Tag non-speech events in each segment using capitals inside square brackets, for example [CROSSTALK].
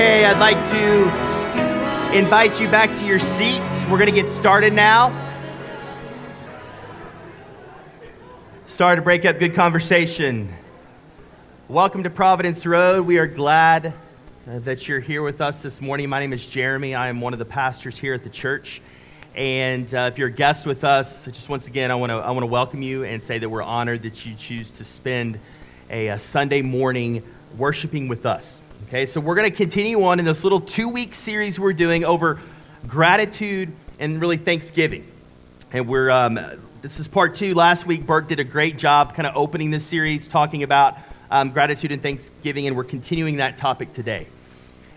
Okay, I'd like to invite you back to your seats. We're going to get started now. Sorry to break up good conversation. Welcome to Providence Road. We are glad uh, that you're here with us this morning. My name is Jeremy. I am one of the pastors here at the church. And uh, if you're a guest with us, just once again, I want to I want to welcome you and say that we're honored that you choose to spend a, a Sunday morning worshiping with us. Okay, so we're going to continue on in this little two week series we're doing over gratitude and really Thanksgiving. And we're, um, this is part two. Last week, Burke did a great job kind of opening this series, talking about um, gratitude and Thanksgiving, and we're continuing that topic today.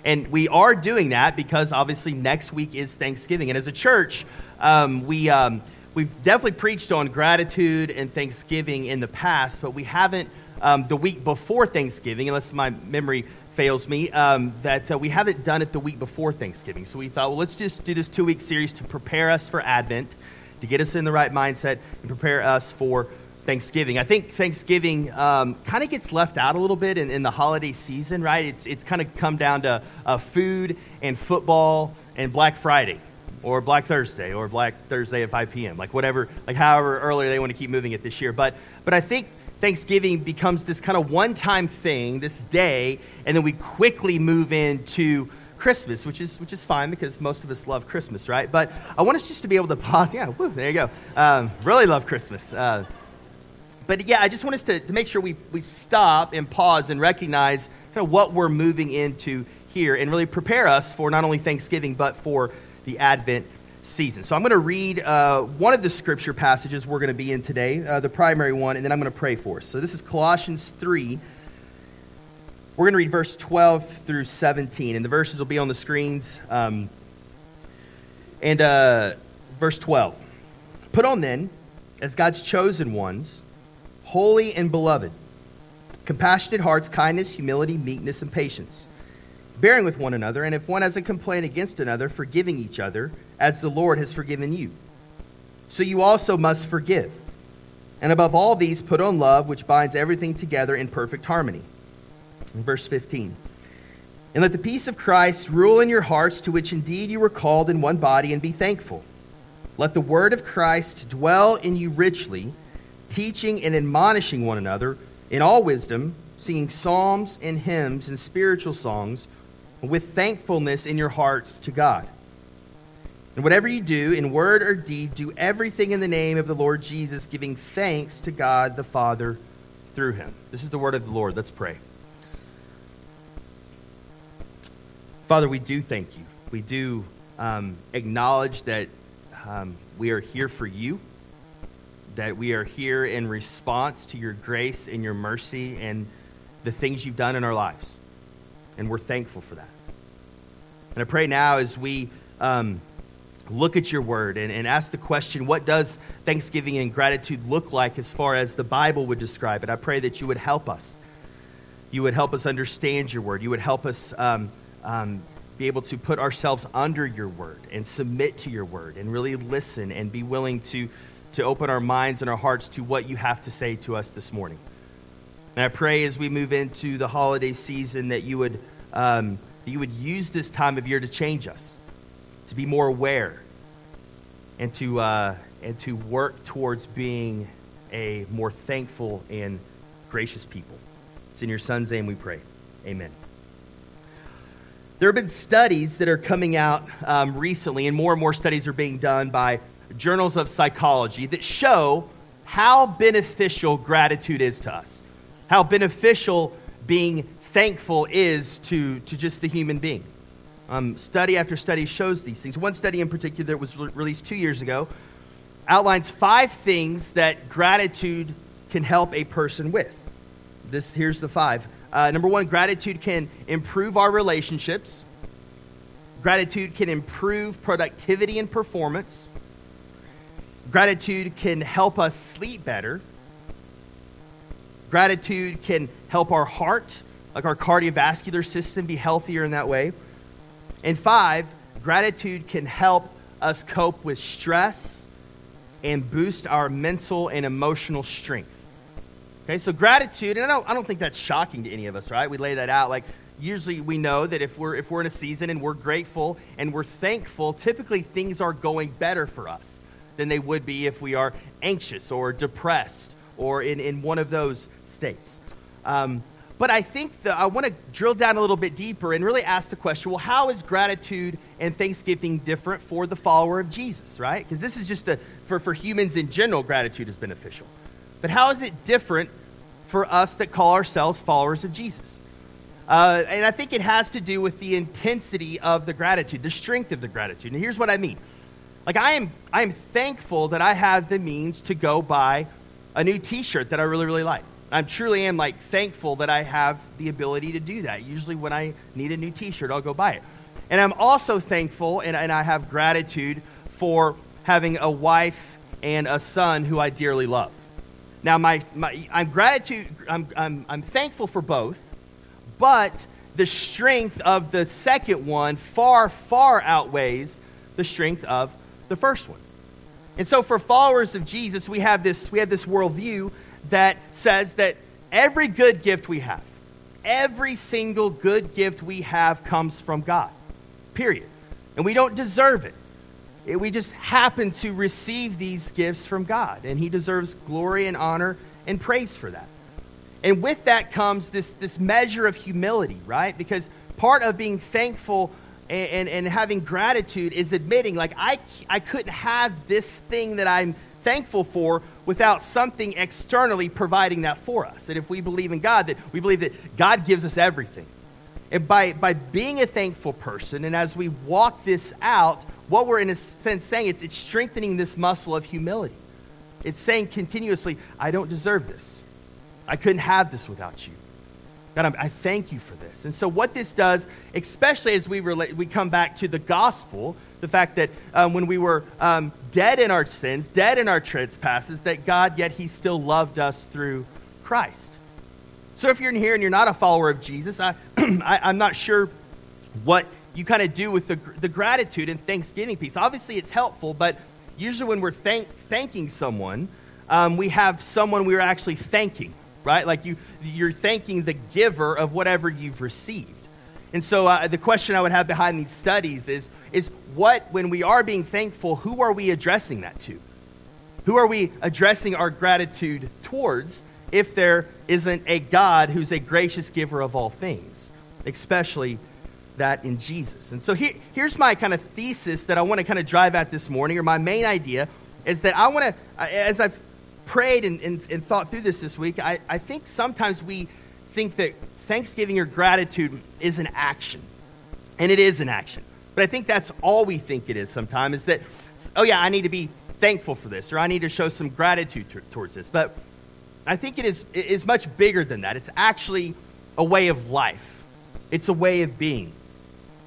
And we are doing that because obviously next week is Thanksgiving. And as a church, um, we, um, we've definitely preached on gratitude and Thanksgiving in the past, but we haven't um, the week before Thanksgiving, unless my memory fails me, um, that uh, we haven't done it the week before Thanksgiving. So we thought, well, let's just do this two week series to prepare us for Advent, to get us in the right mindset, and prepare us for Thanksgiving. I think Thanksgiving um, kind of gets left out a little bit in, in, the holiday season, right? It's, it's kind of come down to uh, food and football and Black Friday or Black Thursday or Black Thursday at 5 p.m., like whatever, like however earlier they want to keep moving it this year. But, but I think Thanksgiving becomes this kind of one time thing, this day, and then we quickly move into Christmas, which is, which is fine because most of us love Christmas, right? But I want us just to be able to pause. [LAUGHS] Yeah, woo, there you go. Um, really love Christmas. Uh, but yeah, I just want us to, to make sure we, we stop and pause and recognize kind of what we're moving into here and really prepare us for not only Thanksgiving, but for the Advent season. So I'm going to read uh, one of the scripture passages we're going to be in today, uh, the primary one, and then I'm going to pray for us. So this is Colossians 3. We're going to read verse 12 through 17, and the verses will be on the screens. Um, and uh, verse 12 Put on then, as God's chosen ones, holy and beloved, compassionate hearts, kindness, humility, meekness, and patience bearing with one another, and if one has a complaint against another, forgiving each other, as the Lord has forgiven you. So you also must forgive. And above all these, put on love, which binds everything together in perfect harmony. In verse 15. And let the peace of Christ rule in your hearts, to which indeed you were called in one body, and be thankful. Let the word of Christ dwell in you richly, teaching and admonishing one another in all wisdom, singing psalms and hymns and spiritual songs with thankfulness in your hearts to God. And whatever you do, in word or deed, do everything in the name of the Lord Jesus, giving thanks to God the Father through him. This is the word of the Lord. Let's pray. Father, we do thank you. We do um, acknowledge that um, we are here for you, that we are here in response to your grace and your mercy and the things you've done in our lives. And we're thankful for that. And I pray now as we um, look at your word and, and ask the question, what does thanksgiving and gratitude look like as far as the Bible would describe it? I pray that you would help us. You would help us understand your word. You would help us um, um, be able to put ourselves under your word and submit to your word and really listen and be willing to, to open our minds and our hearts to what you have to say to us this morning. And I pray as we move into the holiday season that you would. Um, that you would use this time of year to change us, to be more aware, and to, uh, and to work towards being a more thankful and gracious people. It's in your Son's name we pray. Amen. There have been studies that are coming out um, recently, and more and more studies are being done by journals of psychology that show how beneficial gratitude is to us, how beneficial being thankful is to, to just the human being. Um, study after study shows these things. One study in particular that was re- released two years ago outlines five things that gratitude can help a person with. This here's the five. Uh, number one, gratitude can improve our relationships. Gratitude can improve productivity and performance. Gratitude can help us sleep better. Gratitude can help our heart like our cardiovascular system, be healthier in that way. And five, gratitude can help us cope with stress and boost our mental and emotional strength. Okay, so gratitude, and I don't, I don't think that's shocking to any of us, right? We lay that out like usually we know that if we're if we're in a season and we're grateful and we're thankful, typically things are going better for us than they would be if we are anxious or depressed or in, in one of those states. Um, but I think that I want to drill down a little bit deeper and really ask the question well, how is gratitude and thanksgiving different for the follower of Jesus, right? Because this is just a, for, for humans in general, gratitude is beneficial. But how is it different for us that call ourselves followers of Jesus? Uh, and I think it has to do with the intensity of the gratitude, the strength of the gratitude. And here's what I mean. Like I am, I am thankful that I have the means to go buy a new T-shirt that I really, really like. I truly am like thankful that I have the ability to do that. Usually, when I need a new T-shirt, I'll go buy it. And I'm also thankful, and, and I have gratitude for having a wife and a son who I dearly love. Now, my, my I'm gratitude. I'm, I'm, I'm thankful for both, but the strength of the second one far, far outweighs the strength of the first one. And so, for followers of Jesus, we have this we have this worldview that says that every good gift we have, every single good gift we have comes from God, period. And we don't deserve it. it. We just happen to receive these gifts from God, and He deserves glory and honor and praise for that. And with that comes this, this measure of humility, right? Because part of being thankful and, and, and having gratitude is admitting, like, I, I couldn't have this thing that I'm thankful for without something externally providing that for us. And if we believe in God, that we believe that God gives us everything. And by, by being a thankful person, and as we walk this out, what we're in a sense saying, it's, it's strengthening this muscle of humility. It's saying continuously, I don't deserve this. I couldn't have this without you. God, I thank you for this. And so, what this does, especially as we, relate, we come back to the gospel, the fact that um, when we were um, dead in our sins, dead in our trespasses, that God, yet He still loved us through Christ. So, if you're in here and you're not a follower of Jesus, I, [CLEARS THROAT] I, am not sure what you kind of do with the, the gratitude and thanksgiving piece. Obviously, it's helpful, but usually when we're thank, thanking someone, um, we have someone we are actually thanking right? Like you, you're thanking the giver of whatever you've received. And so uh, the question I would have behind these studies is, is what, when we are being thankful, who are we addressing that to? Who are we addressing our gratitude towards if there isn't a God who's a gracious giver of all things, especially that in Jesus? And so here, here's my kind of thesis that I want to kind of drive at this morning, or my main idea is that I want to, as I've prayed and, and, and thought through this this week, I, I think sometimes we think that thanksgiving or gratitude is an action. And it is an action. But I think that's all we think it is sometimes is that, oh, yeah, I need to be thankful for this or I need to show some gratitude t- towards this. But I think it is, it is much bigger than that. It's actually a way of life, it's a way of being,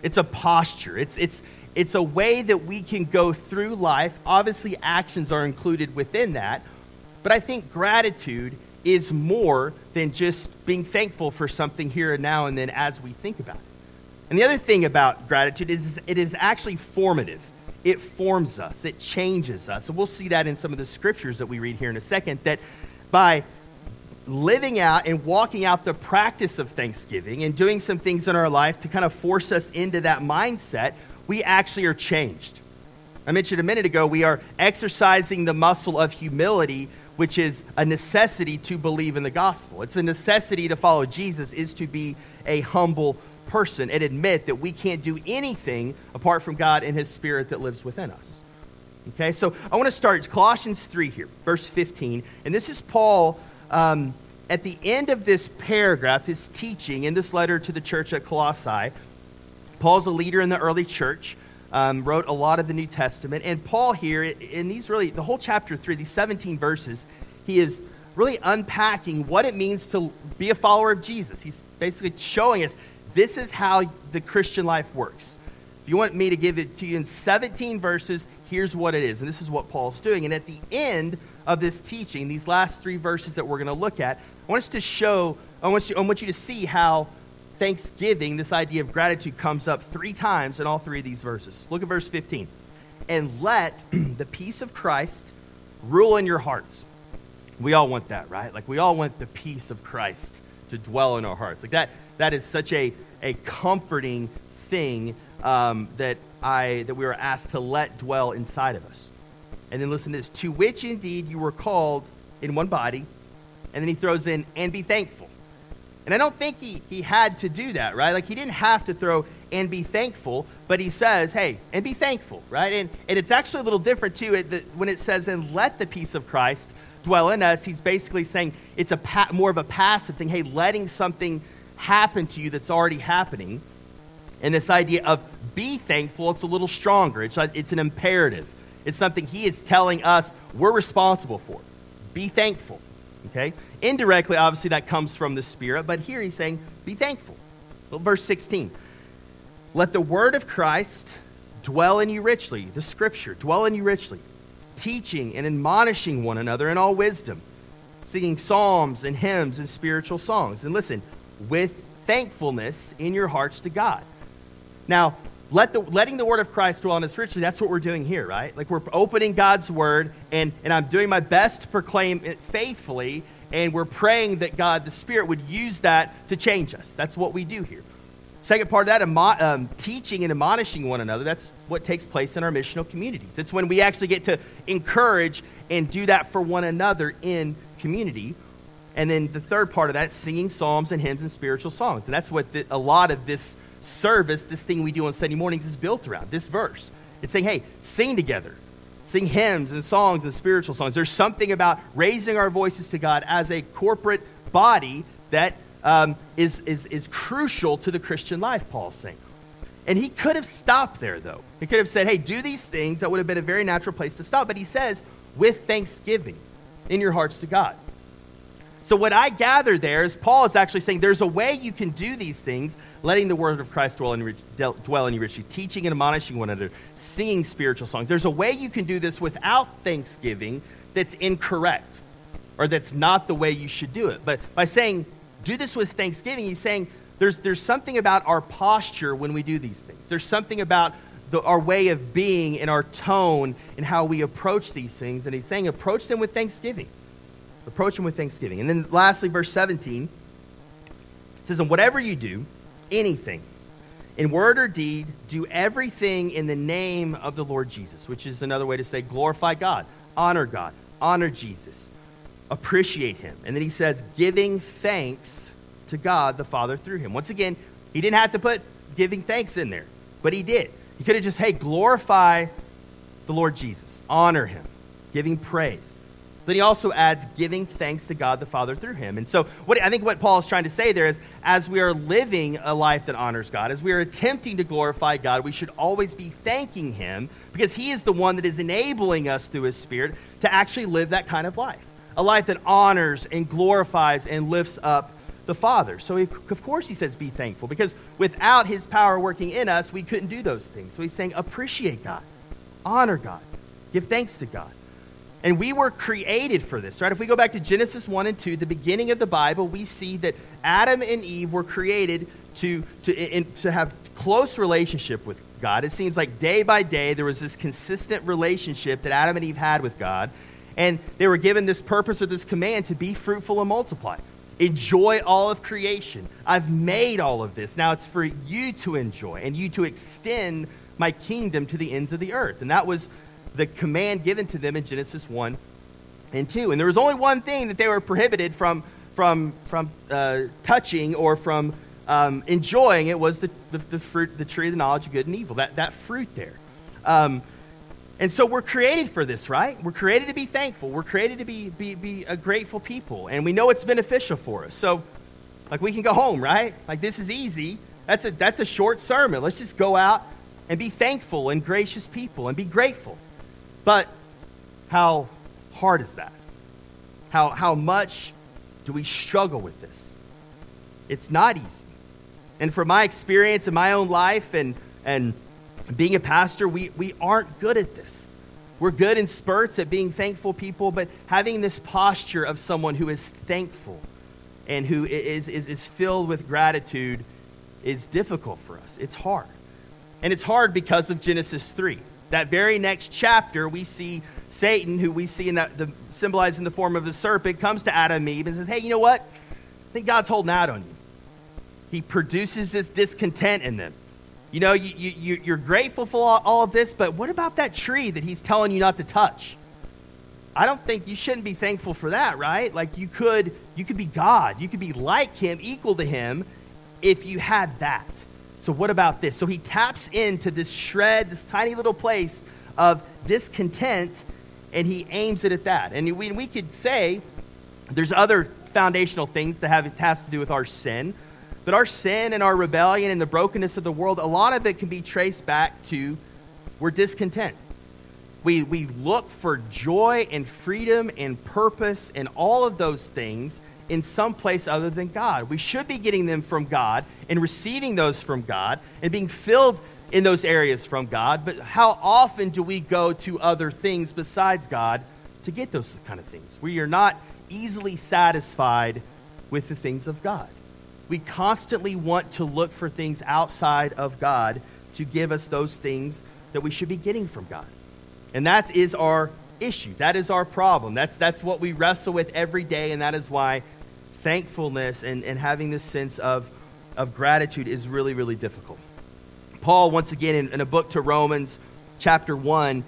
it's a posture, it's, it's, it's a way that we can go through life. Obviously, actions are included within that, but I think gratitude is more than just being thankful for something here and now and then as we think about it. And the other thing about gratitude is it is actually formative. It forms us, it changes us. And we'll see that in some of the scriptures that we read here in a second that by living out and walking out the practice of thanksgiving and doing some things in our life to kind of force us into that mindset, we actually are changed. I mentioned a minute ago, we are exercising the muscle of humility which is a necessity to believe in the gospel. It's a necessity to follow Jesus is to be a humble person and admit that we can't do anything apart from God and his spirit that lives within us. Okay, so I want to start Colossians 3 here, verse 15. And this is Paul um, at the end of this paragraph, this teaching in this letter to the church at Colossae. Paul's a leader in the early church um, wrote a lot of the New Testament. And Paul here, in these really, the whole chapter 3, these 17 verses, he is really unpacking what it means to be a follower of Jesus. He's basically showing us this is how the Christian life works. If you want me to give it to you in 17 verses, here's what it is. And this is what Paul's doing. And at the end of this teaching, these last three verses that we're going to look at, I want us to show, I want you, I want you to see how thanksgiving, this idea of gratitude, comes up three times in all three of these verses. Look at verse 15. And let [CLEARS THROAT] the peace of Christ rule in your hearts. We all want that, right? Like, we all want the peace of Christ to dwell in our hearts. Like, that, that is such a, a comforting thing um, that, I, that we were asked to let dwell inside of us. And then listen to this to which indeed you were called in one body. And then he throws in, and be thankful. And I don't think he, he had to do that, right? Like he didn't have to throw and be thankful, but he says, hey, and be thankful, right? And, and it's actually a little different too it, that when it says, and let the peace of Christ dwell in us, he's basically saying it's a pa- more of a passive thing. Hey, letting something happen to you that's already happening. And this idea of be thankful, it's a little stronger. It's, it's an imperative. It's something he is telling us we're responsible for. Be thankful. Okay? Indirectly, obviously, that comes from the Spirit, but here he's saying, be thankful. Well, verse 16. Let the word of Christ dwell in you richly, the scripture, dwell in you richly, teaching and admonishing one another in all wisdom, singing psalms and hymns and spiritual songs. And listen, with thankfulness in your hearts to God. Now, let the, letting the word of Christ dwell in us richly, that's what we're doing here, right? Like we're opening God's word, and, and I'm doing my best to proclaim it faithfully, and we're praying that God, the Spirit, would use that to change us. That's what we do here. Second part of that, um, teaching and admonishing one another, that's what takes place in our missional communities. It's when we actually get to encourage and do that for one another in community. And then the third part of that, singing psalms and hymns and spiritual songs. And that's what the, a lot of this service, this thing we do on Sunday mornings, is built around this verse. It's saying, hey, sing together, sing hymns and songs and spiritual songs. There's something about raising our voices to God as a corporate body that um, is is, is crucial to the Christian life, Paul's saying. And he could have stopped there, though. He could have said, hey, do these things. That would have been a very natural place to stop. But he says, with thanksgiving in your hearts to God. So, what I gather there is Paul is actually saying there's a way you can do these things, letting the word of Christ dwell in, dwell in you richly, teaching and admonishing one another, singing spiritual songs. There's a way you can do this without thanksgiving that's incorrect or that's not the way you should do it. But by saying, do this with thanksgiving, he's saying there's, there's something about our posture when we do these things. There's something about the, our way of being and our tone and how we approach these things. And he's saying, approach them with thanksgiving. Approach him with thanksgiving. And then lastly, verse 17 says, And whatever you do, anything, in word or deed, do everything in the name of the Lord Jesus, which is another way to say glorify God, honor God, honor Jesus, appreciate him. And then he says, giving thanks to God the Father through him. Once again, he didn't have to put giving thanks in there, but he did. He could have just, hey, glorify the Lord Jesus, honor him, giving praise. Then he also adds giving thanks to God the Father through him. And so what I think what Paul is trying to say there is as we are living a life that honors God, as we are attempting to glorify God, we should always be thanking him because he is the one that is enabling us through his spirit to actually live that kind of life. A life that honors and glorifies and lifts up the Father. So, he, of course, he says, be thankful, because without his power working in us, we couldn't do those things. So, he's saying, appreciate God, honor God, give thanks to God. And we were created for this, right? If we go back to Genesis 1 and 2, the beginning of the Bible, we see that Adam and Eve were created to, to, in, to have close relationship with God. It seems like day by day there was this consistent relationship that Adam and Eve had with God. And they were given this purpose or this command to be fruitful and multiply. Enjoy all of creation. I've made all of this. Now it's for you to enjoy and you to extend my kingdom to the ends of the earth. And that was the command given to them in Genesis 1 and 2. And there was only one thing that they were prohibited from, from, from uh, touching or from um, enjoying. It was the, the, the, fruit, the tree of the knowledge of good and evil, that, that fruit there. Um, and so we're created for this, right? We're created to be thankful. We're created to be, be, be a grateful people. And we know it's beneficial for us. So, like, we can go home, right? Like, this is easy. That's a, that's a short sermon. Let's just go out and be thankful and gracious people and be grateful. But how hard is that? How, how much do we struggle with this? It's not easy. And from my experience in my own life and, and being a pastor, we, we aren't good at this. We're good in spurts at being thankful people, but having this posture of someone who is thankful and who is, is, is filled with gratitude is difficult for us. It's hard. And it's hard because of Genesis 3. That very next chapter, we see Satan, who we see in that the, symbolized in the form of the serpent, comes to Adam and Eve and says, Hey, you know what? I think God's holding out on you. he produces this discontent in them. You know, you, you, you're grateful for all of this, but what about that tree that he's telling you not to touch? I don't think you shouldn't be thankful for that, right? Like you could you could be God. You could be like him, equal to him if you had that. So what about this? So he taps into this shred, this tiny little place of discontent and he aims it at that. And we, we could say there's other foundational things that have has to do with our sin. But our sin and our rebellion and the brokenness of the world, a lot of it can be traced back to we're discontent. We, we look for joy and freedom and purpose and all of those things in some place other than God. We should be getting them from God and receiving those from God and being filled in those areas from God. But how often do we go to other things besides God to get those kind of things? We are not easily satisfied with the things of God. We constantly want to look for things outside of God to give us those things that we should be getting from God. And that is our issue. That is our problem. That's, that's what we wrestle with every day, and that is why thankfulness and, and having this sense of, of gratitude is really, really difficult. Paul, once again, in, in a book to Romans, chapter 1,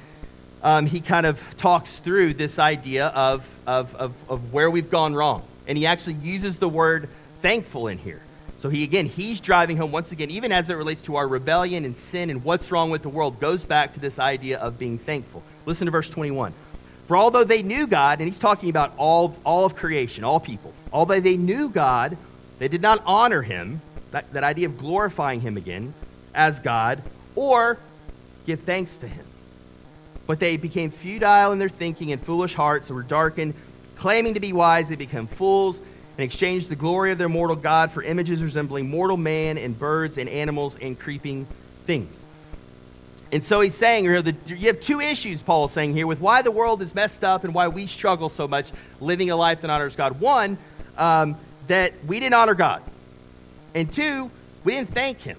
um, he kind of talks through this idea of, of, of, of where we've gone wrong. And he actually uses the word thankful in here. So he again, he's driving home once again, even as it relates to our rebellion and sin and what's wrong with the world, goes back to this idea of being thankful. Listen to verse 21. For although they knew God, and he's talking about all, all of creation, all people, although they knew God, they did not honor him, that, that idea of glorifying him again, as God, or give thanks to him. But they became futile in their thinking and foolish hearts were darkened. Claiming to be wise, they became fools and exchanged the glory of their mortal God for images resembling mortal man and birds and animals and creeping things. And so he's saying here that you have two issues, Paul is saying here, with why the world is messed up and why we struggle so much living a life that honors God. One, um, that we didn't honor God. And two, we didn't thank him.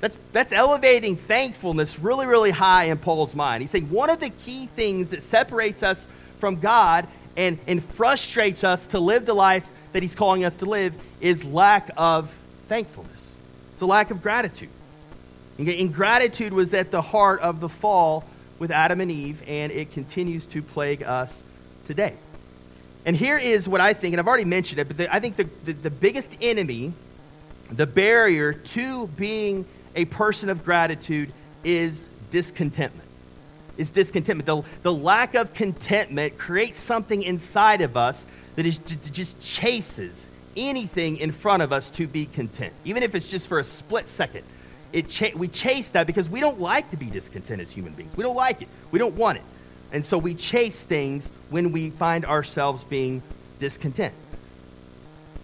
That's, that's elevating thankfulness really, really high in Paul's mind. He's saying one of the key things that separates us from God and, and frustrates us to live the life that he's calling us to live is lack of thankfulness. It's a lack of gratitude. Ingratitude was at the heart of the fall with Adam and Eve, and it continues to plague us today. And here is what I think, and I've already mentioned it, but the, I think the, the, the biggest enemy, the barrier to being a person of gratitude is discontentment. Is discontentment. The, the lack of contentment creates something inside of us that is, just chases anything in front of us to be content, even if it's just for a split second. It cha- we chase that because we don't like to be discontent as human beings. We don't like it. We don't want it. And so we chase things when we find ourselves being discontent.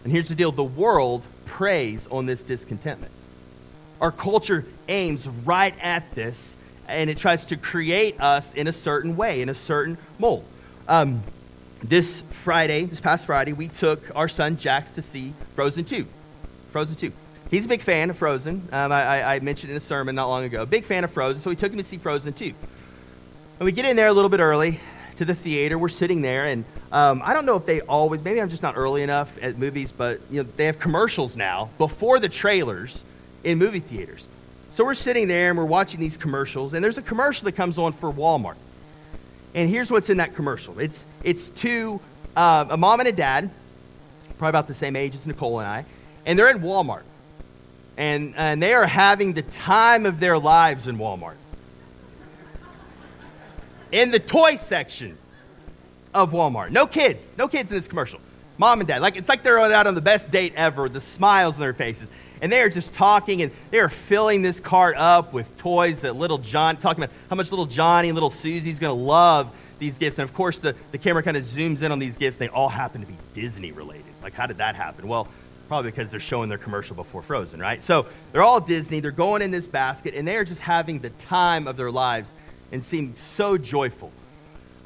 And here's the deal the world preys on this discontentment. Our culture aims right at this and it tries to create us in a certain way, in a certain mold. Um, this Friday, this past Friday, we took our son Jax to see Frozen 2. Frozen 2. He's a big fan of Frozen. Um, I, I, mentioned in a sermon not long ago. Big fan of Frozen, so we took him to see Frozen 2. And we get in there a little bit early to the theater. We're sitting there, and um, I don't know if they always, maybe I'm just not early enough at movies, but you know they have commercials now before the trailers in movie theaters. So we're sitting there and we're watching these commercials, and there's a commercial that comes on for Walmart. And here's what's in that commercial it's, it's to uh, a mom and a dad, probably about the same age as Nicole and I, and they're in Walmart. And, and they are having the time of their lives in Walmart. In the toy section of Walmart. No kids. No kids in this commercial. Mom and dad. Like it's like they're out on the best date ever, the smiles on their faces and they are just talking and they are filling this cart up with toys that little John, talking about how much little Johnny and little Susie's going to love these gifts. And of course, the, the camera kind of zooms in on these gifts. They all happen to be Disney related. Like, how did that happen? Well, probably because they're showing their commercial before Frozen, right? So they're all Disney. They're going in this basket and they are just having the time of their lives and seem so joyful.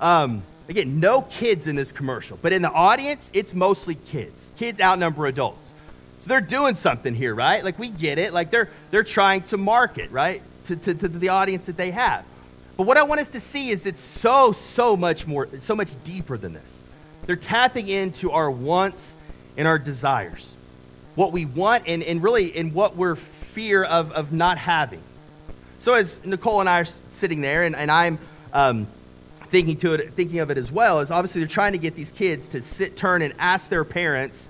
Um, again, no kids in this commercial, but in the audience, it's mostly kids. Kids outnumber adults. So they're doing something here, right? Like we get it. Like they're they're trying to market, right? To, to, to the audience that they have. But what I want us to see is it's so, so much more, so much deeper than this. They're tapping into our wants and our desires. what we want and, and really in what we're fear of, of not having. So as Nicole and I are sitting there, and, and I'm um, thinking to it, thinking of it as well, is obviously they're trying to get these kids to sit, turn, and ask their parents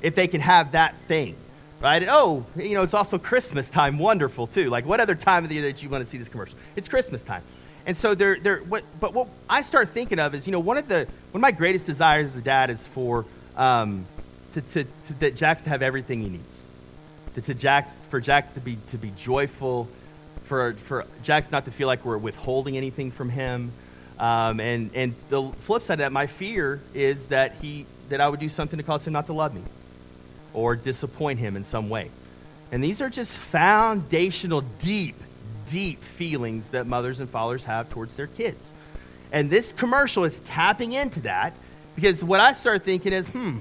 if they can have that thing, right? And, oh, you know, it's also Christmas time, wonderful too. Like, what other time of the year that you want to see this commercial? It's Christmas time. And so they're, they're what, but what I start thinking of is, you know, one of the, one of my greatest desires as a dad is for, um, to, to, to, that Jax to have everything he needs. To, to Jack, for Jack to be, to be joyful, for, for Jax not to feel like we're withholding anything from him. Um, and, and the flip side of that, my fear is that, he, that I would do something to cause him not to love me or disappoint him in some way. And these are just foundational, deep, deep feelings that mothers and fathers have towards their kids. And this commercial is tapping into that because what I start thinking is, hmm,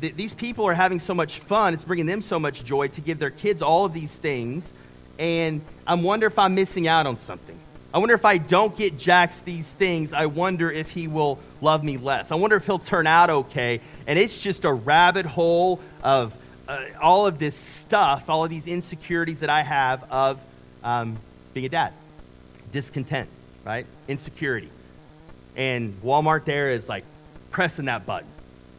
th- these people are having so much fun. It's bringing them so much joy to give their kids all of these things. And I wonder if I'm missing out on something. I wonder if I don't get Jax these things, I wonder if he will love me less. I wonder if he'll turn out okay. And it's just a rabbit hole of uh, all of this stuff, all of these insecurities that I have of um, being a dad. Discontent, right? Insecurity. And Walmart there is like pressing that button,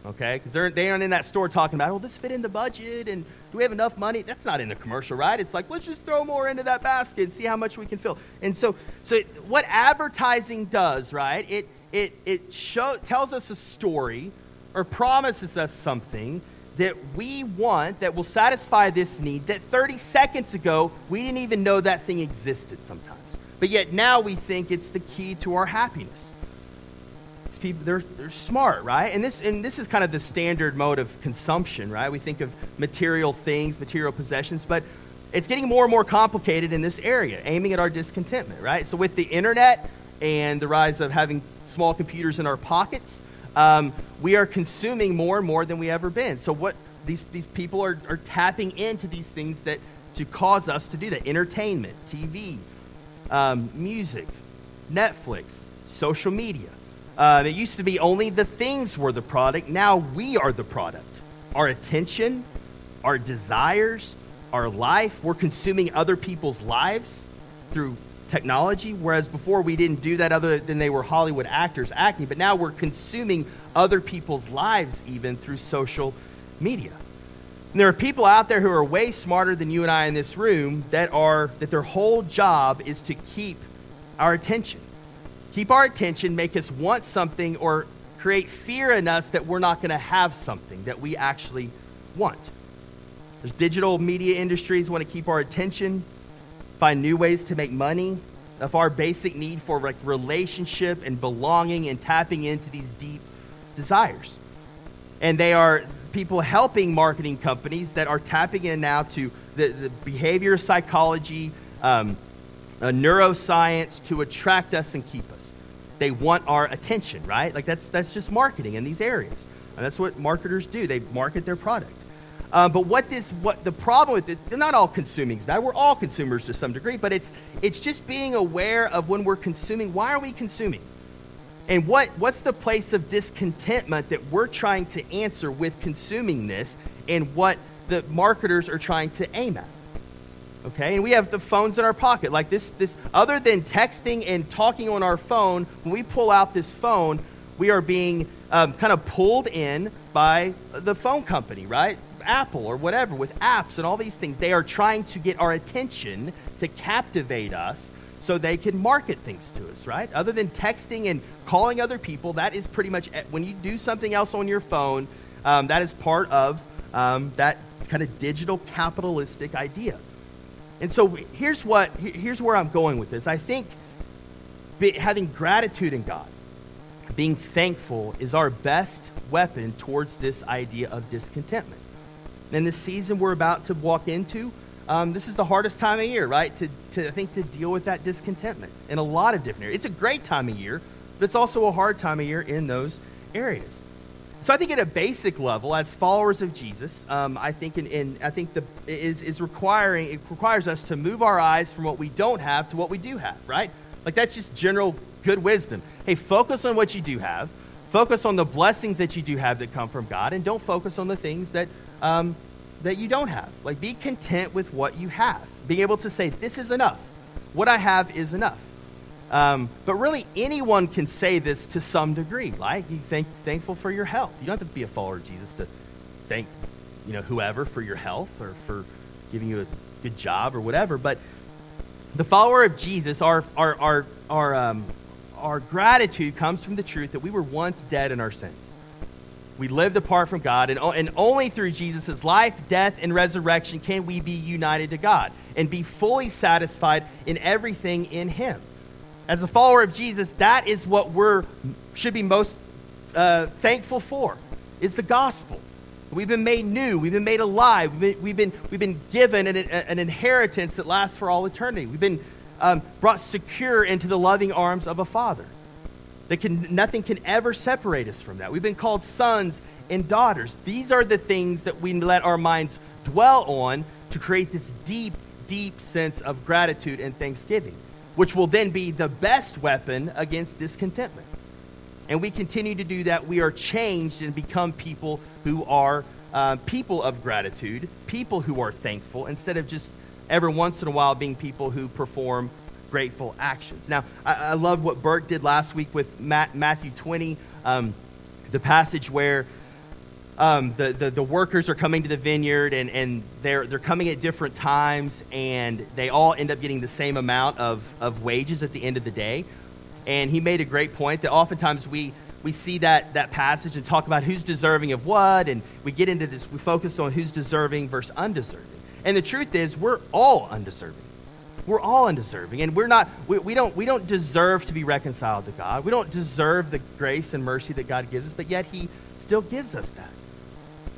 okay? Because they aren't in that store talking about, oh, this fit in the budget and do we have enough money? That's not in the commercial, right? It's like, let's just throw more into that basket and see how much we can fill. And so, so what advertising does, right? It, it, it show, tells us a story or promises us something that we want that will satisfy this need that 30 seconds ago we didn't even know that thing existed sometimes. But yet now we think it's the key to our happiness. People, they're, they're smart, right? And this, and this is kind of the standard mode of consumption, right? We think of material things, material possessions, but it's getting more and more complicated in this area, aiming at our discontentment, right? So with the internet and the rise of having small computers in our pockets, um, we are consuming more and more than we ever been. So what these, these people are, are tapping into these things that to cause us to do that. Entertainment, TV, um, music, Netflix, social media. Uh, it used to be only the things were the product. Now we are the product. Our attention, our desires, our life. We're consuming other people's lives through technology, whereas before we didn't do that other than they were Hollywood actors acting, but now we're consuming other people's lives even through social media. And there are people out there who are way smarter than you and I in this room that are that their whole job is to keep our attention. Keep our attention, make us want something or create fear in us that we're not going to have something that we actually want. There's digital media industries want to keep our attention find new ways to make money, of our basic need for like relationship and belonging and tapping into these deep desires. And they are people helping marketing companies that are tapping in now to the, the behavior psychology, um, uh, neuroscience to attract us and keep us. They want our attention, right? Like that's that's just marketing in these areas. And that's what marketers do. They market their product. Uh, but what this, what the problem with it, they're not all consuming is bad. We're all consumers to some degree, but it's it's just being aware of when we're consuming. Why are we consuming? And what, what's the place of discontentment that we're trying to answer with consuming this and what the marketers are trying to aim at? Okay, and we have the phones in our pocket. Like this, this other than texting and talking on our phone, when we pull out this phone, we are being um, kind of pulled in by the phone company, right? Apple or whatever, with apps and all these things. They are trying to get our attention to captivate us so they can market things to us, right? Other than texting and calling other people, that is pretty much when you do something else on your phone, um, that is part of um, that kind of digital capitalistic idea. And so here's what here's where I'm going with this. I think having gratitude in God, being thankful, is our best weapon towards this idea of discontentment. In this season we're about to walk into, um, this is the hardest time of year, right? To, to, I think, to deal with that discontentment in a lot of different areas. It's a great time of year, but it's also a hard time of year in those areas. So I think at a basic level, as followers of Jesus, um, I think in, in, I think the is is requiring it requires us to move our eyes from what we don't have to what we do have, right? Like that's just general good wisdom. Hey, focus on what you do have, focus on the blessings that you do have that come from God, and don't focus on the things that um, that you don't have. Like, be content with what you have. Being able to say, this is enough. What I have is enough. Um, but really, anyone can say this to some degree. Like, you think thankful for your health. You don't have to be a follower of Jesus to thank, you know, whoever for your health or for giving you a good job or whatever. But the follower of Jesus, our, our, our, our, um, our gratitude comes from the truth that we were once dead in our sins. We lived apart from God, and, and only through Jesus' life, death, and resurrection can we be united to God and be fully satisfied in everything in Him. As a follower of Jesus, that is what we're should be most uh, thankful for, is the gospel. We've been made new. We've been made alive. We've been, we've been, we've been given an, an inheritance that lasts for all eternity. We've been um, brought secure into the loving arms of a father. That can, nothing can ever separate us from that. We've been called sons and daughters. These are the things that we let our minds dwell on to create this deep, deep sense of gratitude and thanksgiving, which will then be the best weapon against discontentment and we continue to do that, we are changed and become people who are uh, people of gratitude, people who are thankful, instead of just every once in a while being people who perform grateful actions. Now, I, I love what Burke did last week with Matt, Matthew 20, um, the passage where um, the, the, the, workers are coming to the vineyard and, and they're, they're coming at different times and they all end up getting the same amount of, of wages at the end of the day. And he made a great point that oftentimes we, we see that, that passage and talk about who's deserving of what, and we get into this, we focus on who's deserving versus undeserving. And the truth is, we're all undeserving. We're all undeserving. And we're not, we, we, don't, we don't deserve to be reconciled to God. We don't deserve the grace and mercy that God gives us, but yet He still gives us that.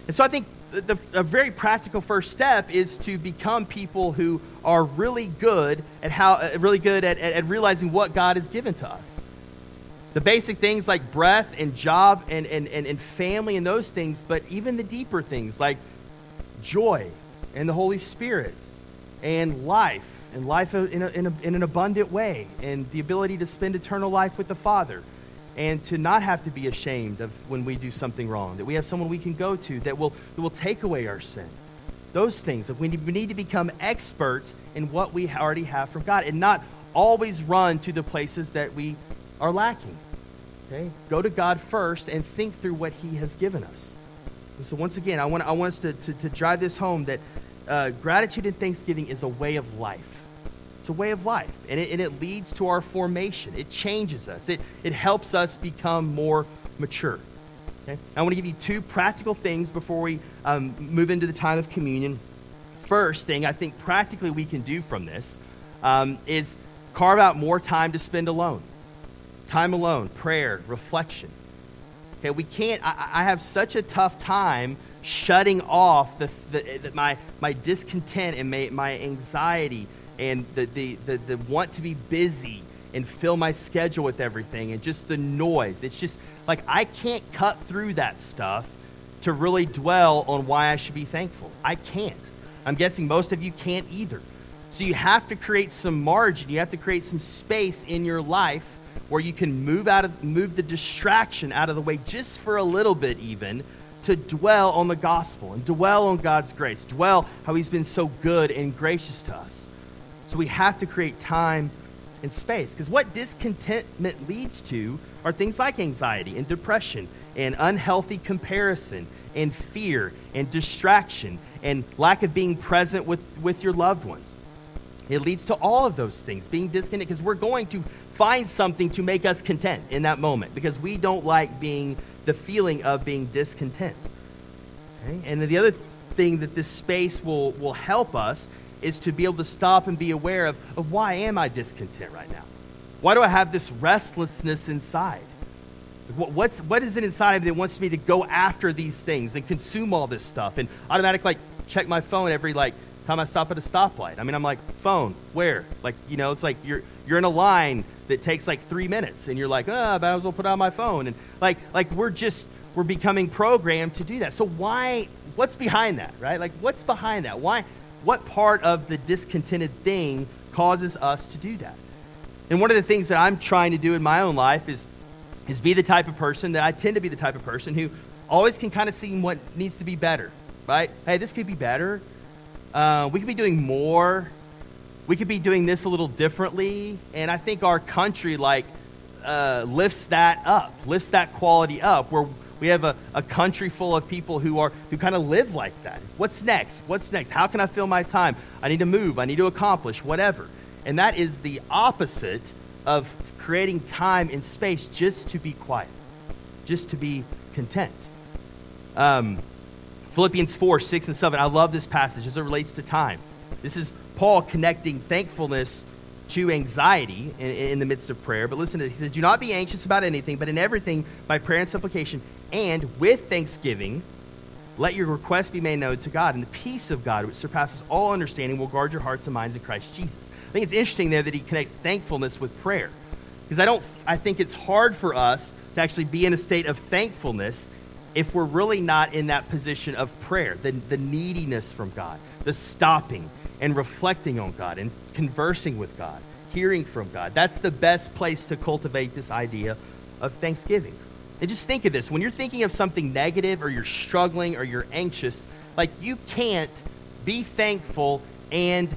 And so I think the, a very practical first step is to become people who are really good at how uh, really good at, at, at, realizing what God has given to us. The basic things like breath and job and, and, and, and family and those things, but even the deeper things like joy and the Holy Spirit and life and life in, a, in, a, in an abundant way and the ability to spend eternal life with the Father and to not have to be ashamed of when we do something wrong, that we have someone we can go to that will, that will take away our sin. Those things, that we need, to become experts in what we already have from God and not always run to the places that we are lacking. Okay? Go to God first and think through what He has given us. And so, once again, I want, I want us to, to, to drive this home that uh, gratitude and thanksgiving is a way of life. It's a way of life, and it, and it leads to our formation. It changes us, it, it helps us become more mature. Okay? I want to give you two practical things before we um, move into the time of communion. First thing I think practically we can do from this um, is carve out more time to spend alone. Time alone, prayer, reflection. Okay, we can't, I, I have such a tough time shutting off the, the, the, my, my discontent and my, my anxiety and the, the, the, the want to be busy and fill my schedule with everything and just the noise. It's just like I can't cut through that stuff to really dwell on why I should be thankful. I can't. I'm guessing most of you can't either. So you have to create some margin. You have to create some space in your life where you can move out of move the distraction out of the way just for a little bit even to dwell on the gospel and dwell on God's grace. Dwell how he's been so good and gracious to us. So we have to create time and space. Because what discontentment leads to are things like anxiety and depression and unhealthy comparison and fear and distraction and lack of being present with, with your loved ones. It leads to all of those things, being disconnected, because we're going to find something to make us content in that moment because we don't like being the feeling of being discontent. Okay? And the other thing that this space will, will help us is to be able to stop and be aware of, of why am I discontent right now? Why do I have this restlessness inside? What's, what is it inside of me that wants me to go after these things and consume all this stuff and automatically like, check my phone every like time I stop at a stoplight? I mean, I'm like, phone, where? Like, you know, it's like you're, you're in a line that takes like three minutes and you're like, oh, I might as well put on my phone. And like, like we're just, we're becoming programmed to do that. So why, what's behind that, right? Like, what's behind that? Why, what part of the discontented thing causes us to do that? And one of the things that I'm trying to do in my own life is, is be the type of person that I tend to be the type of person who always can kind of see what needs to be better. right? Hey, this could be better. Uh, we could be doing more. We could be doing this a little differently. And I think our country, like, uh, lifts that up, lifts that quality up, where we have a, a country full of people who are who kind of live like that. What's next? What's next? How can I fill my time? I need to move. I need to accomplish whatever. And that is the opposite of creating time and space just to be quiet, just to be content. Um, Philippians 4, 6, and 7. I love this passage as it relates to time. This is Paul connecting thankfulness to anxiety in, in, the midst of prayer. But listen to this. He says, Do not be anxious about anything, but in everything, by prayer and supplication, and with thanksgiving, let your requests be made known to God. And the peace of God, which surpasses all understanding, will guard your hearts and minds in Christ Jesus. I think it's interesting there that he connects thankfulness with prayer. Because I don't I think it's hard for us to actually be in a state of thankfulness if we're really not in that position of prayer, the, the neediness from God, the stopping and reflecting on God and conversing with God, hearing from God. That's the best place to cultivate this idea of thanksgiving. And just think of this when you're thinking of something negative or you're struggling or you're anxious, like you can't be thankful and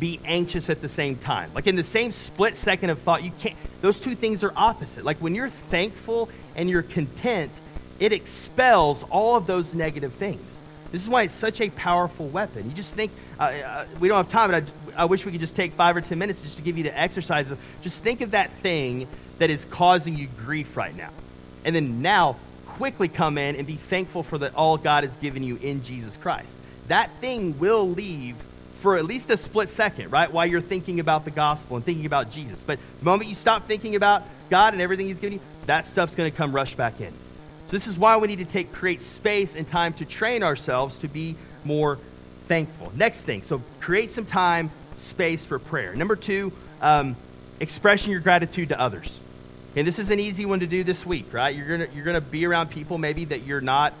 be anxious at the same time. Like in the same split second of thought, you can't, those two things are opposite. Like when you're thankful and you're content, it expels all of those negative things. This is why it's such a powerful weapon. You just think, uh, uh, we don't have time, but I, I wish we could just take five or ten minutes just to give you the exercise of just think of that thing that is causing you grief right now. And then now, quickly come in and be thankful for the, all God has given you in Jesus Christ. That thing will leave for at least a split second, right? While you're thinking about the gospel and thinking about Jesus. But the moment you stop thinking about God and everything He's given you, that stuff's going to come rush back in. So this is why we need to take create space and time to train ourselves to be more thankful. Next thing, so create some time, space for prayer. Number two, um, expressing your gratitude to others. And this is an easy one to do this week, right? You're gonna you're gonna be around people maybe that you're not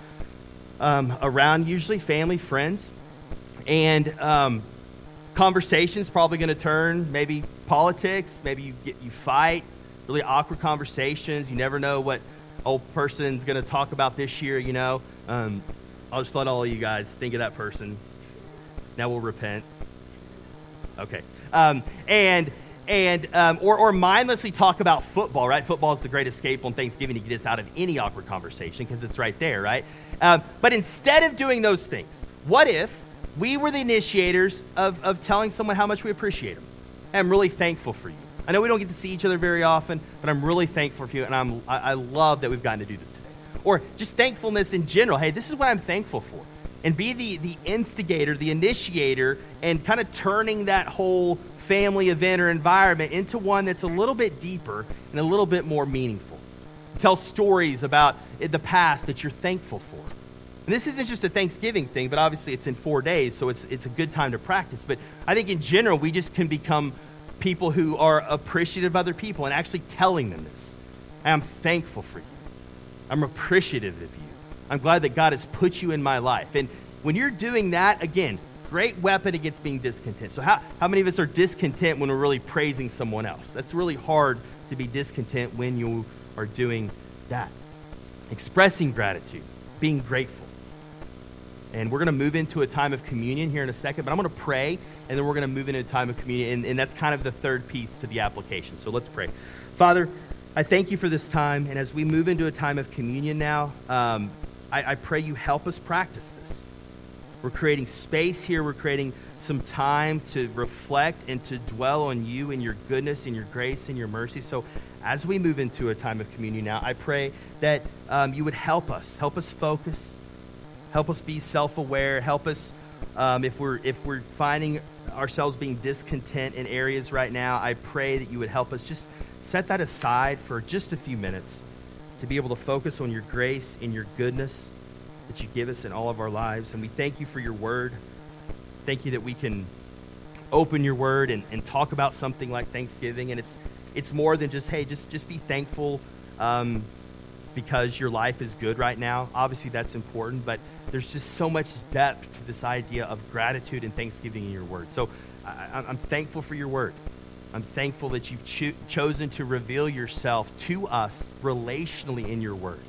um, around usually, family, friends, and um, conversations probably going to turn maybe politics, maybe you get you fight, really awkward conversations. You never know what old person's going to talk about this year. You know, um, I'll just let all of you guys think of that person. Now we'll repent. Okay, um, and and um, or, or mindlessly talk about football, right? Football is the great escape on Thanksgiving to get us out of any awkward conversation because it's right there, right? Um, but instead of doing those things, what if we were the initiators of, of telling someone how much we appreciate them? I'm really thankful for you. I know we don't get to see each other very often, but I'm really thankful for you, and I'm, I, I love that we've gotten to do this today. Or just thankfulness in general. Hey, this is what I'm thankful for. And be the, the instigator, the initiator, and kind of turning that whole family event or environment into one that's a little bit deeper and a little bit more meaningful. Tell stories about the past that you're thankful for. And this isn't just a Thanksgiving thing, but obviously it's in four days, so it's, it's a good time to practice. But I think in general, we just can become people who are appreciative of other people and actually telling them this. I'm thankful for you. I'm appreciative of you. I'm glad that God has put you in my life. And when you're doing that, again, great weapon against being discontent. So, how, how many of us are discontent when we're really praising someone else? That's really hard to be discontent when you are doing that. Expressing gratitude, being grateful. And we're going to move into a time of communion here in a second, but I'm going to pray, and then we're going to move into a time of communion. And, and that's kind of the third piece to the application. So let's pray. Father, I thank you for this time. And as we move into a time of communion now, um, I, I pray you help us practice this. We're creating space here. We're creating some time to reflect and to dwell on you and your goodness and your grace and your mercy. So, as we move into a time of communion now, I pray that um, you would help us, help us focus, help us be self aware, help us um, if, we're, if we're finding ourselves being discontent in areas right now. I pray that you would help us just set that aside for just a few minutes to be able to focus on your grace and your goodness that you give us in all of our lives. And we thank you for your word. Thank you that we can open your word and, and talk about something like Thanksgiving. And it's, it's more than just, hey, just, just be thankful um, because your life is good right now. Obviously, that's important, but there's just so much depth to this idea of gratitude and thanksgiving in your word. So I, am thankful for your word. I'm thankful that you've cho- chosen to reveal yourself to us relationally in your word.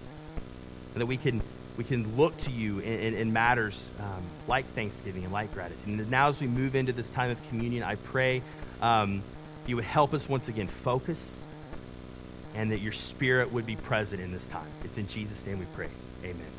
And that we can we can look to you in, in, in matters um, like thanksgiving and like gratitude. And now, as we move into this time of communion, I pray um, you would help us once again focus and that your spirit would be present in this time. It's in Jesus' name we pray. Amen.